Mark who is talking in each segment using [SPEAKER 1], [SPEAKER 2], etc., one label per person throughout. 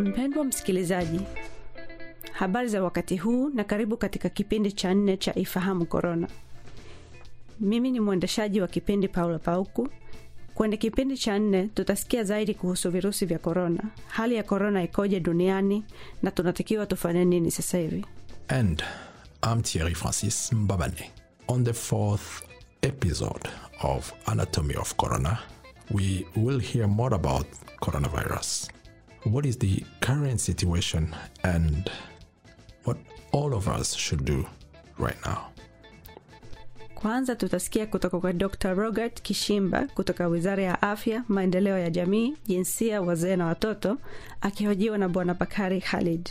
[SPEAKER 1] Mpendwa msikilizaji, habari za wakati huu na karibu katika kipindi cha nne cha Ifahamu Korona. Mimi ni mwendeshaji wa kipindi Paula Pauku. Kwenye kipindi cha nne tutasikia zaidi kuhusu virusi vya korona, hali ya korona ikoje duniani na tunatakiwa tufanye nini sasa hivi.
[SPEAKER 2] And I'm Thierry Francis Mbabane. On the fourth episode of Anatomy of Corona, we will hear more about coronavirus. What is the current situation and what all of us should do right now?
[SPEAKER 1] Kwanza tutasikia kutoka kwa Dr. Robert Kishimba kutoka Wizara ya Afya, Maendeleo ya Jamii, Jinsia, Wazee na Watoto, akihojiwa na Bwana Bakari Khalid.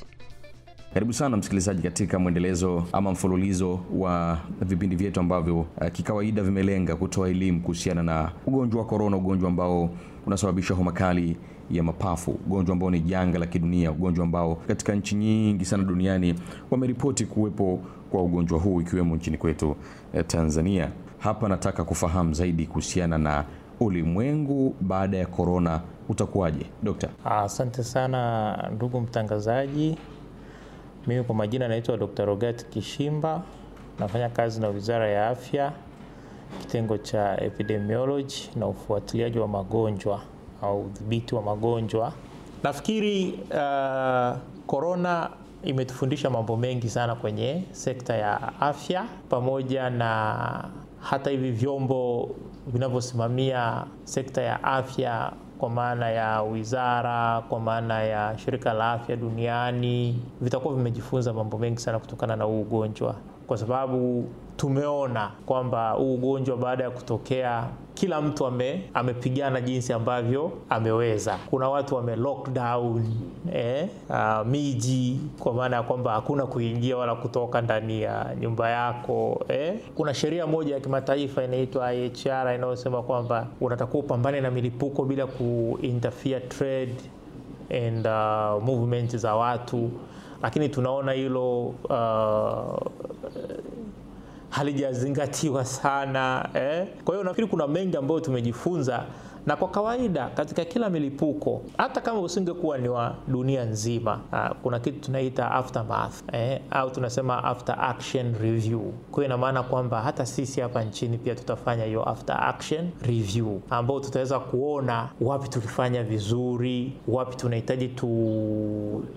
[SPEAKER 3] Karibu sana msikilizaji katika mwendelezo ama mfululizo wa vipindi vyetu ambavyo uh, kikawaida vimelenga kutoa elimu kuhusiana na ugonjwa wa korona, ugonjwa ambao unasababisha homa kali ya mapafu, ugonjwa ambao ni janga la kidunia, ugonjwa ambao katika nchi nyingi sana duniani wameripoti kuwepo kwa ugonjwa huu ikiwemo nchini kwetu eh, Tanzania. Hapa nataka kufahamu zaidi kuhusiana na ulimwengu baada ya korona utakuwaje, Dokta?
[SPEAKER 4] Asante sana ndugu mtangazaji. Mimi kwa majina naitwa Dr. Rogat Kishimba, nafanya kazi na Wizara ya Afya, kitengo cha epidemiology na ufuatiliaji wa magonjwa au udhibiti wa magonjwa. Nafikiri korona uh, imetufundisha mambo mengi sana kwenye sekta ya afya, pamoja na hata hivi vyombo vinavyosimamia sekta ya afya kwa maana ya wizara, kwa maana ya shirika la afya duniani, vitakuwa vimejifunza mambo mengi sana kutokana na huu ugonjwa, kwa sababu tumeona kwamba huu ugonjwa baada ya kutokea kila mtu ame, amepigana jinsi ambavyo ameweza. Kuna watu wame lockdown eh, uh, miji kwa maana ya kwamba hakuna kuingia wala kutoka ndani ya nyumba yako eh. Kuna sheria moja ya kimataifa inaitwa IHR inayosema kwamba unatakiwa upambane na milipuko bila kuinterfere trade and uh, movement za watu, lakini tunaona hilo uh, halijazingatiwa sana eh. Kwa hiyo nafikiri kuna mengi ambayo tumejifunza, na kwa kawaida katika kila milipuko, hata kama usingekuwa ni wa dunia nzima, ah, kuna kitu tunaita aftermath eh, au tunasema after action review. Kwa ina maana kwamba hata sisi hapa nchini pia tutafanya hiyo after action review, ambao tutaweza kuona wapi tulifanya vizuri, wapi tunahitaji tu,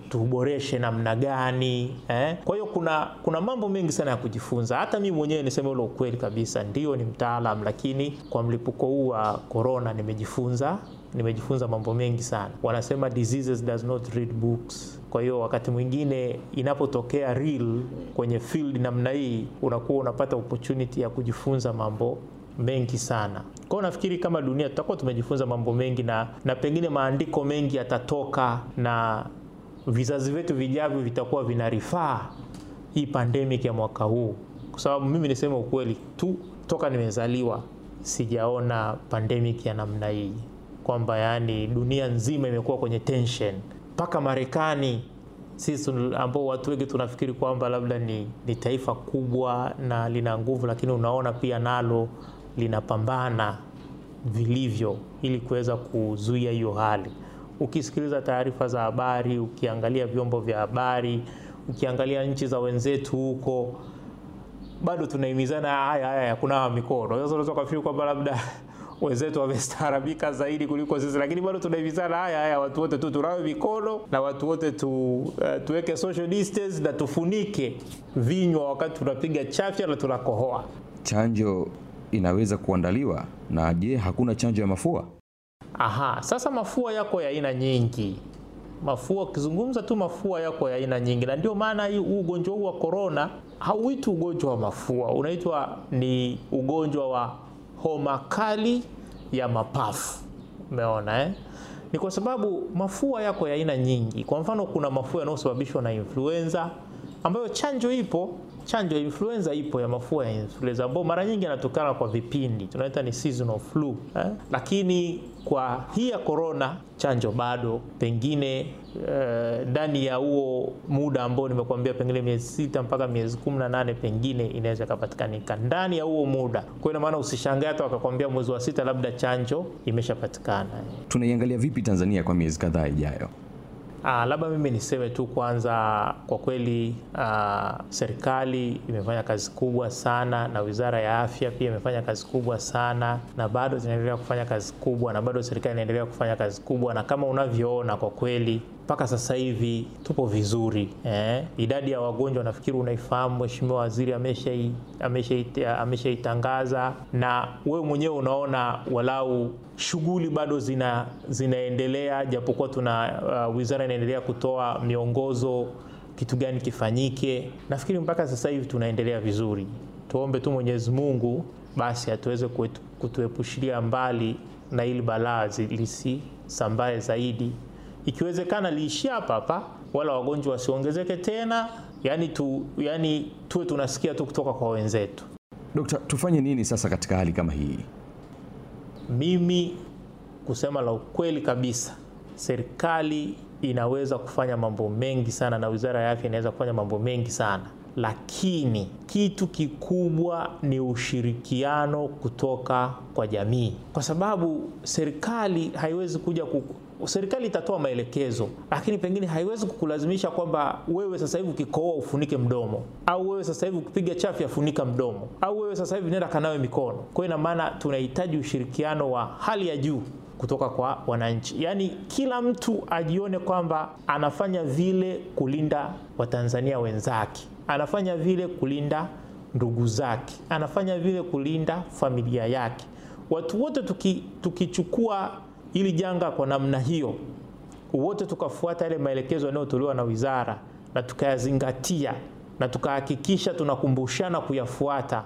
[SPEAKER 4] tuboreshe namna gani eh. Kwa hiyo kuna, kuna mambo mengi sana ya kujifunza. Hata mimi mwenyewe niseme ule ukweli kabisa, ndio ni mtaalam, lakini kwa mlipuko huu wa corona nimejifunza nimejifunza mambo mengi sana. Wanasema diseases does not read books. Kwa hiyo wakati mwingine inapotokea real kwenye field namna hii, unakuwa unapata opportunity ya kujifunza mambo mengi sana. Kwa hiyo nafikiri kama dunia tutakuwa tumejifunza mambo mengi na, na pengine maandiko mengi yatatoka na vizazi vyetu vijavyo vitakuwa vinarifaa hii pandemic ya mwaka huu, kwa sababu mimi niseme ukweli tu, toka nimezaliwa sijaona pandemic ya namna hii, kwamba yani dunia nzima imekuwa kwenye tension, mpaka Marekani sisi ambao watu wengi tunafikiri kwamba labda ni, ni taifa kubwa na lina nguvu, lakini unaona pia nalo linapambana vilivyo ili kuweza kuzuia hiyo hali. Ukisikiliza taarifa za habari, ukiangalia vyombo vya habari, ukiangalia nchi za wenzetu huko, bado tunahimizana haya haya ya kunawa mikono. Sasa unaweza kufikiri kwamba labda wenzetu wamestaarabika zaidi kuliko sisi, lakini bado tunahimizana haya haya, watu wote tu tunawe mikono na watu wote tu, uh, tuweke social distance na tufunike vinywa wakati tunapiga chafya na tunakohoa.
[SPEAKER 3] Chanjo inaweza kuandaliwa na je, hakuna chanjo ya mafua?
[SPEAKER 4] Aha, sasa mafua yako ya aina nyingi. Mafua ukizungumza tu mafua yako ya aina nyingi, na ndio maana huu ugonjwa huu wa korona hauitwi ugonjwa wa mafua, unaitwa ni ugonjwa wa homa kali ya mapafu. Umeona eh? Ni kwa sababu mafua yako ya aina nyingi. Kwa mfano, kuna mafua yanayosababishwa na influenza ambayo chanjo ipo chanjo ya influenza ipo ya mafua ya influenza ambayo mara nyingi yanatokana kwa vipindi tunaita ni seasonal flu eh? Lakini kwa hii ya corona chanjo bado pengine ndani uh, ya huo muda ambao nimekuambia pengine miezi sita mpaka miezi kumi na nane pengine inaweza ikapatikanika ndani ya huo muda. Kwa hiyo ina maana usishangae hata wakakwambia mwezi wa sita labda chanjo imeshapatikana.
[SPEAKER 3] Tunaiangalia vipi Tanzania kwa miezi kadhaa ijayo?
[SPEAKER 4] Uh, labda mimi niseme tu kwanza, kwa kweli uh, serikali imefanya kazi kubwa sana na Wizara ya Afya pia imefanya kazi kubwa sana, na bado zinaendelea kufanya kazi kubwa, na bado serikali inaendelea kufanya kazi kubwa, na kama unavyoona kwa kweli mpaka sasa hivi tupo vizuri eh. Idadi ya wagonjwa nafikiri unaifahamu, Mheshimiwa Waziri ameshaitangaza amesha na wewe mwenyewe unaona walau shughuli bado zina, zinaendelea japokuwa tuna uh, wizara inaendelea kutoa miongozo kitu gani kifanyike. Nafikiri mpaka sasa hivi tunaendelea vizuri. Tuombe tu Mwenyezi Mungu basi atuweze kutuepushilia mbali na ili balaa lisisambae zaidi ikiwezekana liishie hapa hapa, wala wagonjwa wasiongezeke tena, yani tu, yani tuwe tunasikia tu kutoka kwa wenzetu.
[SPEAKER 3] Dokta, tufanye nini sasa katika hali kama hii?
[SPEAKER 4] Mimi kusema la ukweli kabisa, serikali inaweza kufanya mambo mengi sana na Wizara ya Afya inaweza kufanya mambo mengi sana, lakini kitu kikubwa ni ushirikiano kutoka kwa jamii, kwa sababu serikali haiwezi kuja kuku serikali itatoa maelekezo, lakini pengine haiwezi kukulazimisha kwamba wewe sasa hivi ukikohoa ufunike mdomo, au wewe sasa hivi ukipiga chafya funika mdomo, au wewe sasa hivi nenda kanawe mikono. Kwa hiyo ina maana tunahitaji ushirikiano wa hali ya juu kutoka kwa wananchi, yaani kila mtu ajione kwamba anafanya vile kulinda Watanzania wenzake, anafanya vile kulinda ndugu zake, anafanya vile kulinda familia yake. Watu wote tuki, hili janga kwa namna hiyo, wote tukafuata yale maelekezo yanayotolewa na wizara na tukayazingatia na tukahakikisha tunakumbushana kuyafuata,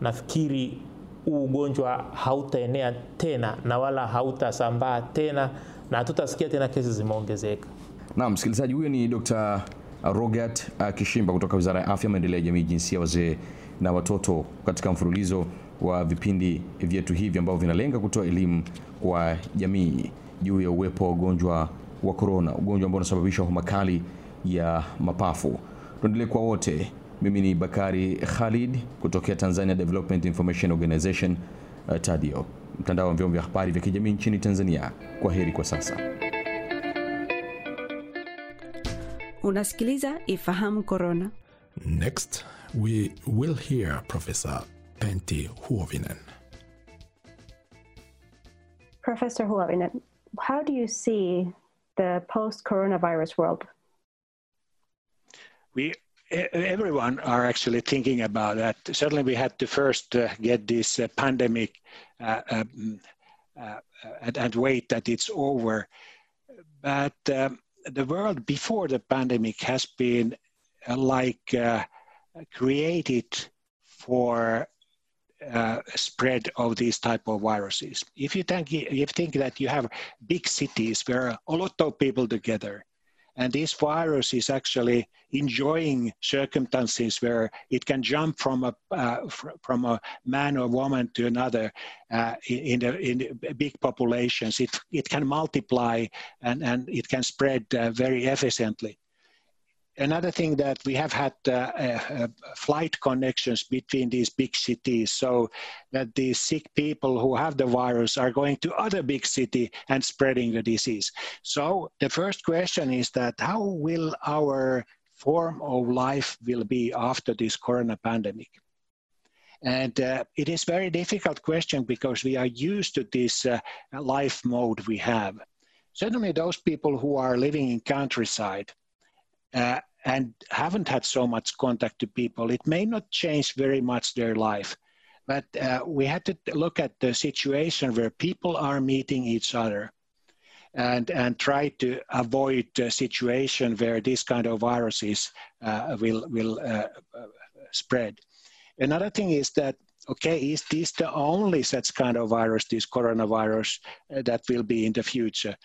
[SPEAKER 4] nafikiri huu ugonjwa hautaenea tena na wala hautasambaa tena na hatutasikia tena kesi zimeongezeka.
[SPEAKER 3] Naam, msikilizaji, huyo ni Dr. Rogat Kishimba kutoka Wizara ya Afya, Maendeleo ya Jamii, Jinsia, Wazee na Watoto katika mfululizo wa vipindi vyetu hivi ambavyo vinalenga kutoa elimu kwa jamii juu ya uwepo wa ugonjwa wa korona, ugonjwa ambao unasababisha homa kali ya mapafu. Tuendelee kwa wote. Mimi ni Bakari Khalid kutokea Tanzania Development Information Organization, uh, TADIO, mtandao wa vyombo vya habari vya kijamii nchini Tanzania. Kwa heri kwa sasa.
[SPEAKER 1] Unasikiliza Ifahamu Korona.
[SPEAKER 2] Next, we will hear Professor Pentti Huovinen.
[SPEAKER 5] Professor Huovinen, how do you see the post-coronavirus world?
[SPEAKER 6] We everyone are actually thinking about that. Certainly, we had to first uh, get this uh, pandemic uh, um, and, and, wait that it's over. But um, the world before the pandemic has been like created for uh, spread of these type of viruses. If you think, if you think that you have big cities where a lot of people together, and this virus is actually enjoying circumstances where it can jump from a uh, fr- from a man or woman to another uh, in the, in the big populations. It it can multiply and and it can spread uh, very efficiently another thing that we have had uh, uh, flight connections between these big cities so that these sick people who have the virus are going to other big city and spreading the disease. So the first question is that how will our form of life will be after this corona pandemic? And uh, it is very difficult question because we are used to this uh, life mode we have. Certainly those people who are living in countryside uh, and haven't had so much contact to people, it may not change very much their life. But uh, we had to look at the situation where people are meeting each other and, and try to avoid a situation where this kind of viruses uh, will, will uh, spread. Another thing is that, okay, is this the only such kind of virus, this coronavirus, that will be in the future?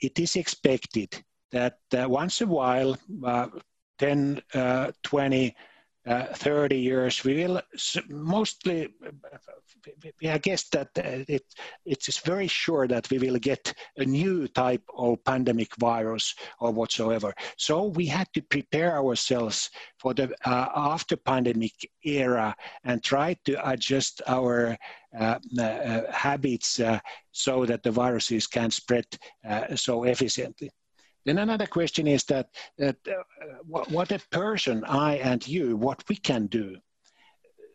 [SPEAKER 6] it is expected that uh, once a while, uh, 10, uh, 20, 30 years, we will mostly, I guess that it, it's very sure that we will get a new type of pandemic virus or whatsoever. So we had to prepare ourselves for the uh, after pandemic era and try to adjust our uh, uh, habits so that the viruses can spread so efficiently. Then another question is that, that uh, what, a person, I and you, what we can do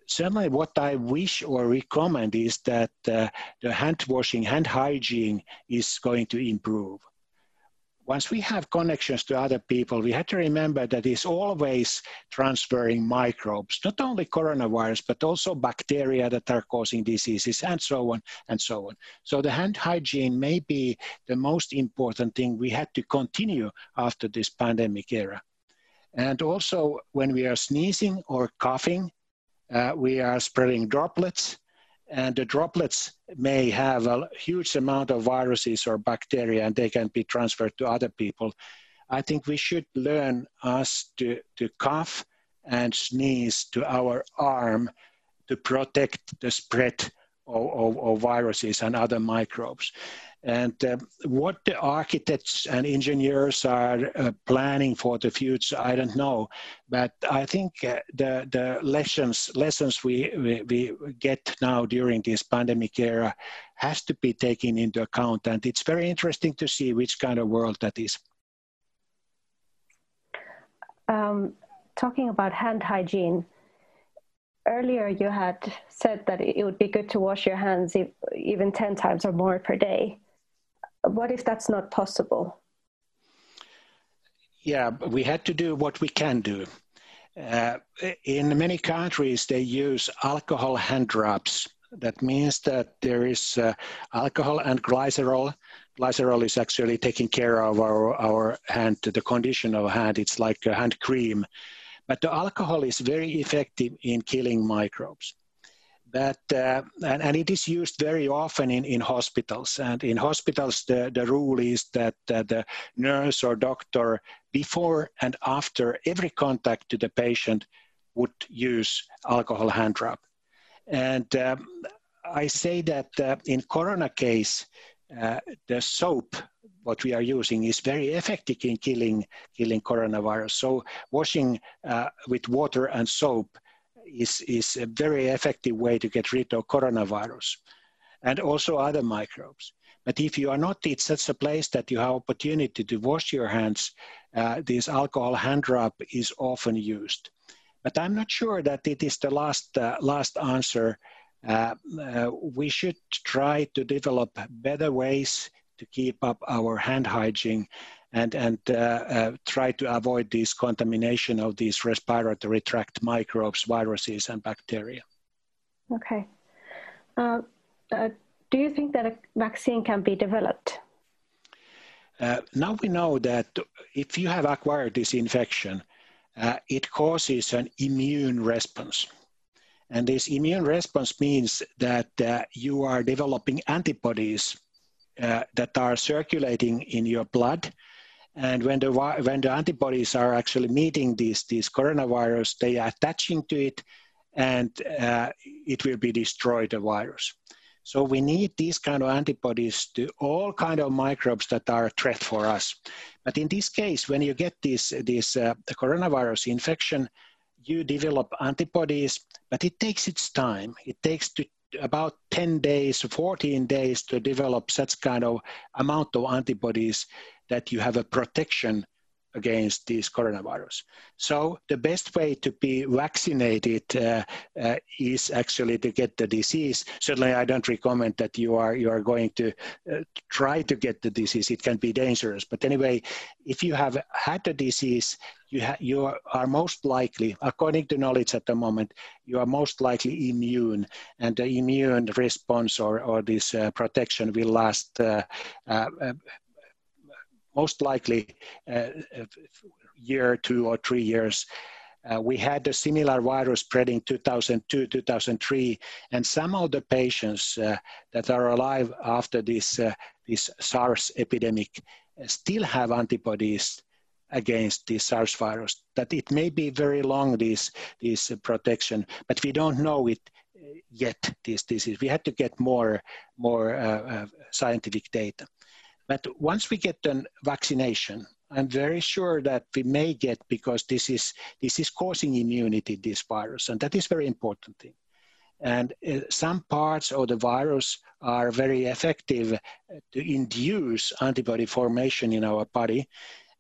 [SPEAKER 6] certainly what I wish or recommend is that uh, the hand washing, hand hygiene is going to improve. Once we have connections to other people, we have to remember that it's always transferring microbes, not only coronavirus, but also bacteria that are causing diseases and so on and so on. So the hand hygiene may be the most important thing we had to continue after this pandemic era. And also when we are sneezing or coughing, uh, we are spreading droplets, and the droplets may have a huge amount of viruses or bacteria, and they can be transferred to other people. I think we should learn us to, to cough and sneeze to our arm to protect the spread of, of, of viruses and other microbes. And uh, what the architects and engineers are uh, planning for the future, I don't know. But I think uh, the, the lessons, lessons we, we, we, get now during this pandemic era has to be taken into account. And it's very interesting to see which kind of world that is.
[SPEAKER 5] Um, talking about hand hygiene, earlier you had said that it would be good to wash your hands even 10 times or more per day what if that's not possible?
[SPEAKER 6] Yeah, we had to do what we can do. Uh, in many countries, they use alcohol hand drops. That means that there is uh, alcohol and glycerol. Glycerol is actually taking care of our, our hand, the condition of hand. It's like a hand cream. But the alcohol is very effective in killing microbes that uh, and, and, it is used very often in, in hospitals. And in hospitals the, the rule is that uh, the nurse or doctor before and after every contact to the patient would use alcohol hand rub. And um, i say that uh, in corona case uh, the soap what we are using is very effective in killing killing coronavirus. So washing uh, with water and soap is, is a very effective way to get rid of coronavirus and also other microbes. But if you are not in such a place that you have opportunity to wash your hands, uh, this alcohol hand rub is often used. But I'm not sure that it is the last, uh, last answer. Uh, uh we should try to develop better ways to keep up our hand hygiene and, and uh, uh, try to avoid this contamination of these respiratory tract microbes, viruses, and bacteria.
[SPEAKER 5] Okay. Uh, uh do you think that a vaccine can be developed?
[SPEAKER 6] Uh, now we know that if you have acquired this infection, uh, it causes an immune response. And this immune response means that you are developing antibodies that are circulating in your blood and when the, when the antibodies are actually meeting these, these coronavirus, they are attaching to it and uh, it will be destroyed the virus. So we need these kind of antibodies to all kind of microbes that are a threat for us. But in this case, when you get this, this uh, coronavirus infection, you develop antibodies, but it takes its time. It takes to about 10 days, 14 days to develop such kind of amount of antibodies that you have a protection against this coronavirus. So the best way to be vaccinated uh, uh, is actually to get the disease. Certainly, I don't recommend that you are you are going to uh, try to get the disease. It can be dangerous. But anyway, if you have had the disease, you ha- you are most likely, according to knowledge at the moment, you are most likely immune, and the immune response or or this uh, protection will last uh, uh, most likely uh, a year, two or three years. Uh, we had a similar virus spreading 2002, 2003, and some of the patients uh, that are alive after this, uh, this SARS epidemic still have antibodies against the SARS virus. That it may be very long, this, this protection, but we don't know it yet, this disease. We had to get more, more uh, uh, scientific data. But once we get the vaccination, I'm very sure that we may get because this is this is causing immunity, this virus, and that is very important thing. And uh, some parts of the virus are very effective to induce antibody formation in our body.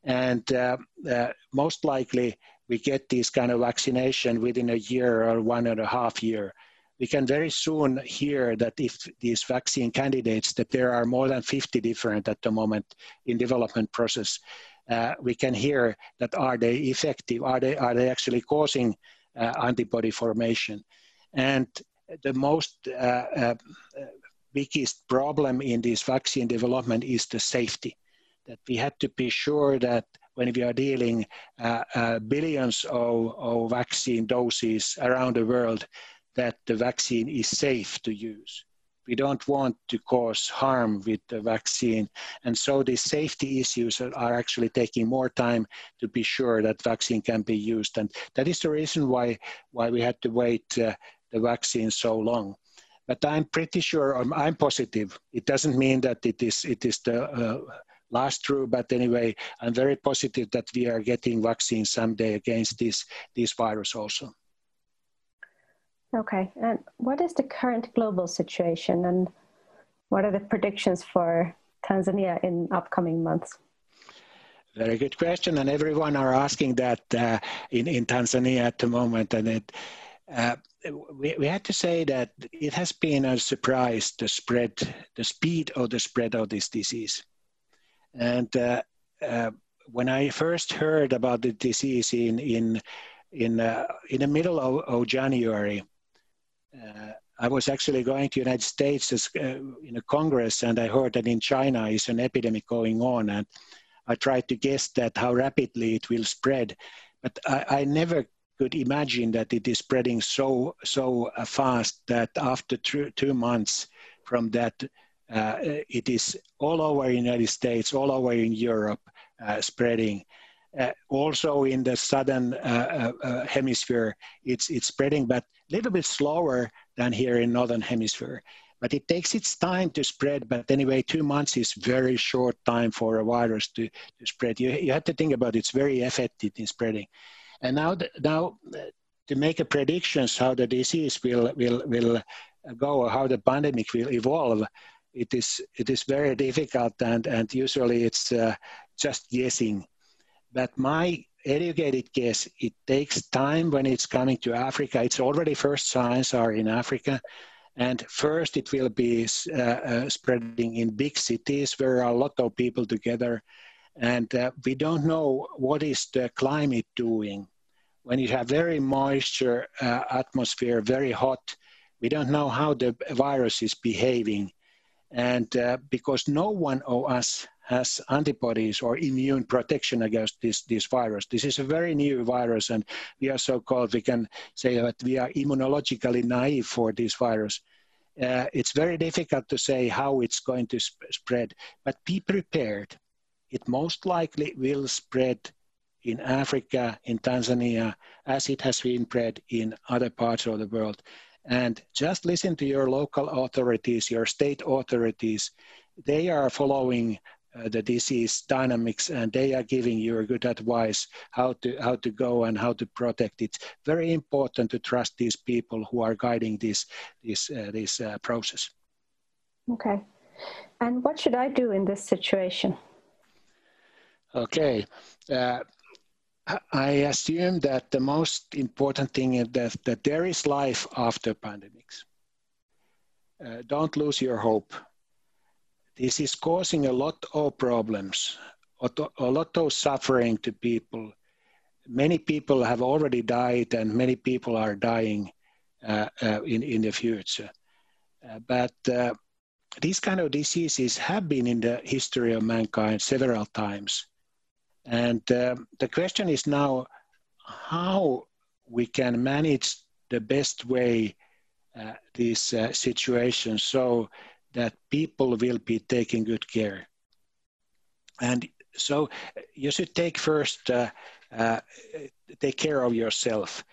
[SPEAKER 6] And uh, uh, most likely, we get this kind of vaccination within a year or one and a half year. We can very soon hear that if these vaccine candidates, that there are more than 50 different at the moment in development process, uh, we can hear that are they effective? Are they, are they actually causing uh, antibody formation? And the most uh, uh, biggest problem in this vaccine development is the safety. That we had to be sure that when we are dealing uh, uh, billions of, of vaccine doses around the world, that the vaccine is safe to use. We don't want to cause harm with the vaccine. And so the safety issues are actually taking more time to be sure that vaccine can be used. And that is the reason why, why we had to wait uh, the vaccine so long. But I'm pretty sure, I'm, I'm, positive. It doesn't mean that it is, it is the uh, last true, but anyway, I'm very positive that we are getting vaccines someday against this, this virus also.
[SPEAKER 5] Okay, and what is the current global situation and what are the predictions for Tanzania in upcoming months?
[SPEAKER 6] Very good question, and everyone are asking that uh, in, in Tanzania at the moment. And it, uh, we, we had to say that it has been a surprise the spread, the speed of the spread of this disease. And uh, uh when I first heard about the disease in in in uh, in the middle of, of January, I was actually going to United States as, uh, in a congress, and I heard that in China is an epidemic going on, and I tried to guess that how rapidly it will spread, but I, I never could imagine that it is spreading so so uh, fast that after two, two months from that, uh, it is all over the United States, all over in Europe, uh, spreading. Uh, also in the southern uh, uh, hemisphere, it's it's spreading, but a little bit slower than here in northern hemisphere. But it takes its time to spread. But anyway, two months is very short time for a virus to, to spread. You, you have to think about it. it's very effective in spreading. And now, the, now to make a predictions how the disease will will will go or how the pandemic will evolve, it is it is very difficult and and usually it's uh, just guessing. But my educated guess, it takes time when it's coming to Africa. It's already first signs are in Africa. And first, it will be uh, uh, spreading in big cities where a lot of people together. And uh, we don't know what is the climate doing. When you have very moisture uh, atmosphere, very hot, we don't know how the virus is behaving. And uh, because no one of us has antibodies or immune protection against this, this virus. This is a very new virus, and we are so called, we can say that we are immunologically naive for this virus. Uh, it's very difficult to say how it's going to sp- spread, but be prepared. It most likely will spread in Africa, in Tanzania, as it has been spread in other parts of the world. And just listen to your local authorities, your state authorities. They are following uh, the disease dynamics and they are giving you a good advice how to how to go and how to protect it. Very important to trust these people who are guiding this this uh, this uh, process.
[SPEAKER 5] Okay. And what should i do in this situation?
[SPEAKER 6] Okay. Uh, I assume that the most important thing is that, that there is life after pandemics. Uh, don't lose your hope this is causing a lot of problems, a lot of suffering to people. Many people have already died, and many people are dying uh, uh, in, in the future. Uh, but uh, these kind of diseases have been in the history of mankind several times. And uh, the question is now how we can manage the best way uh, these situations so that people will be taking good care. And so you should take first, uh, uh, take care of yourself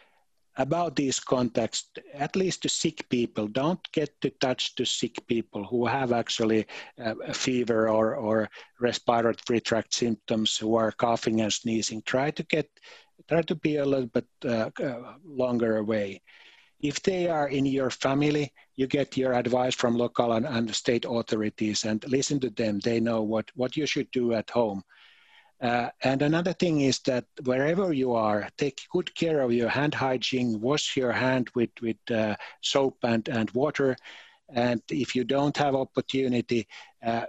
[SPEAKER 6] about these contacts, at least to sick people. Don't get to touch to sick people who have actually uh, a fever or, or respiratory tract symptoms, who are coughing and sneezing. Try to get, try to be a little bit uh, uh, longer away. If they are in your family, you get your advice from local and, and state authorities and listen to them. They know what, what you should do at home. Uh, and another thing is that wherever you are, take good care of your hand hygiene. Wash your hand with with uh, soap and and water. And if you don't have opportunity, uh,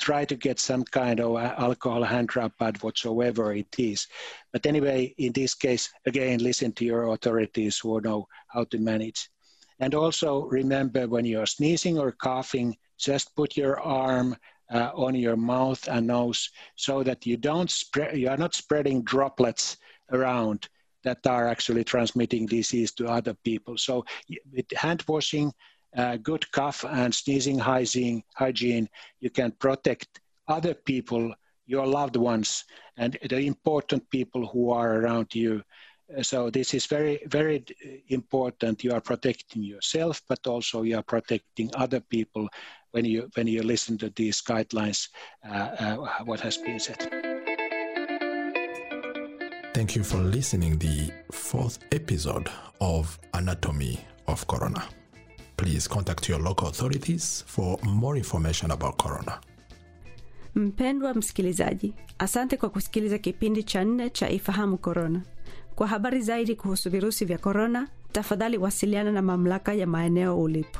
[SPEAKER 6] try to get some kind of alcohol hand rub pad whatsoever it is. But anyway, in this case, again, listen to your authorities who know how to manage. And also remember when you're sneezing or coughing, just put your arm uh, on your mouth and nose so that you don't spread, you are not spreading droplets around that are actually transmitting disease to other people. So with hand washing, uh, good cough and sneezing hygiene, hygiene, you can protect other people, your loved ones, and the important people who are around you. So this is very, very important. You are protecting yourself, but also you are protecting other people when you when you listen to these guidelines. Uh, uh, what has been said.
[SPEAKER 2] Thank you for listening the fourth episode of Anatomy of Corona. Please contact your local authorities for more information about corona.
[SPEAKER 1] Mpendwa msikilizaji, asante kwa kusikiliza kipindi cha nne cha Ifahamu Korona. Kwa habari zaidi kuhusu virusi vya korona, tafadhali wasiliana na mamlaka ya maeneo ulipo.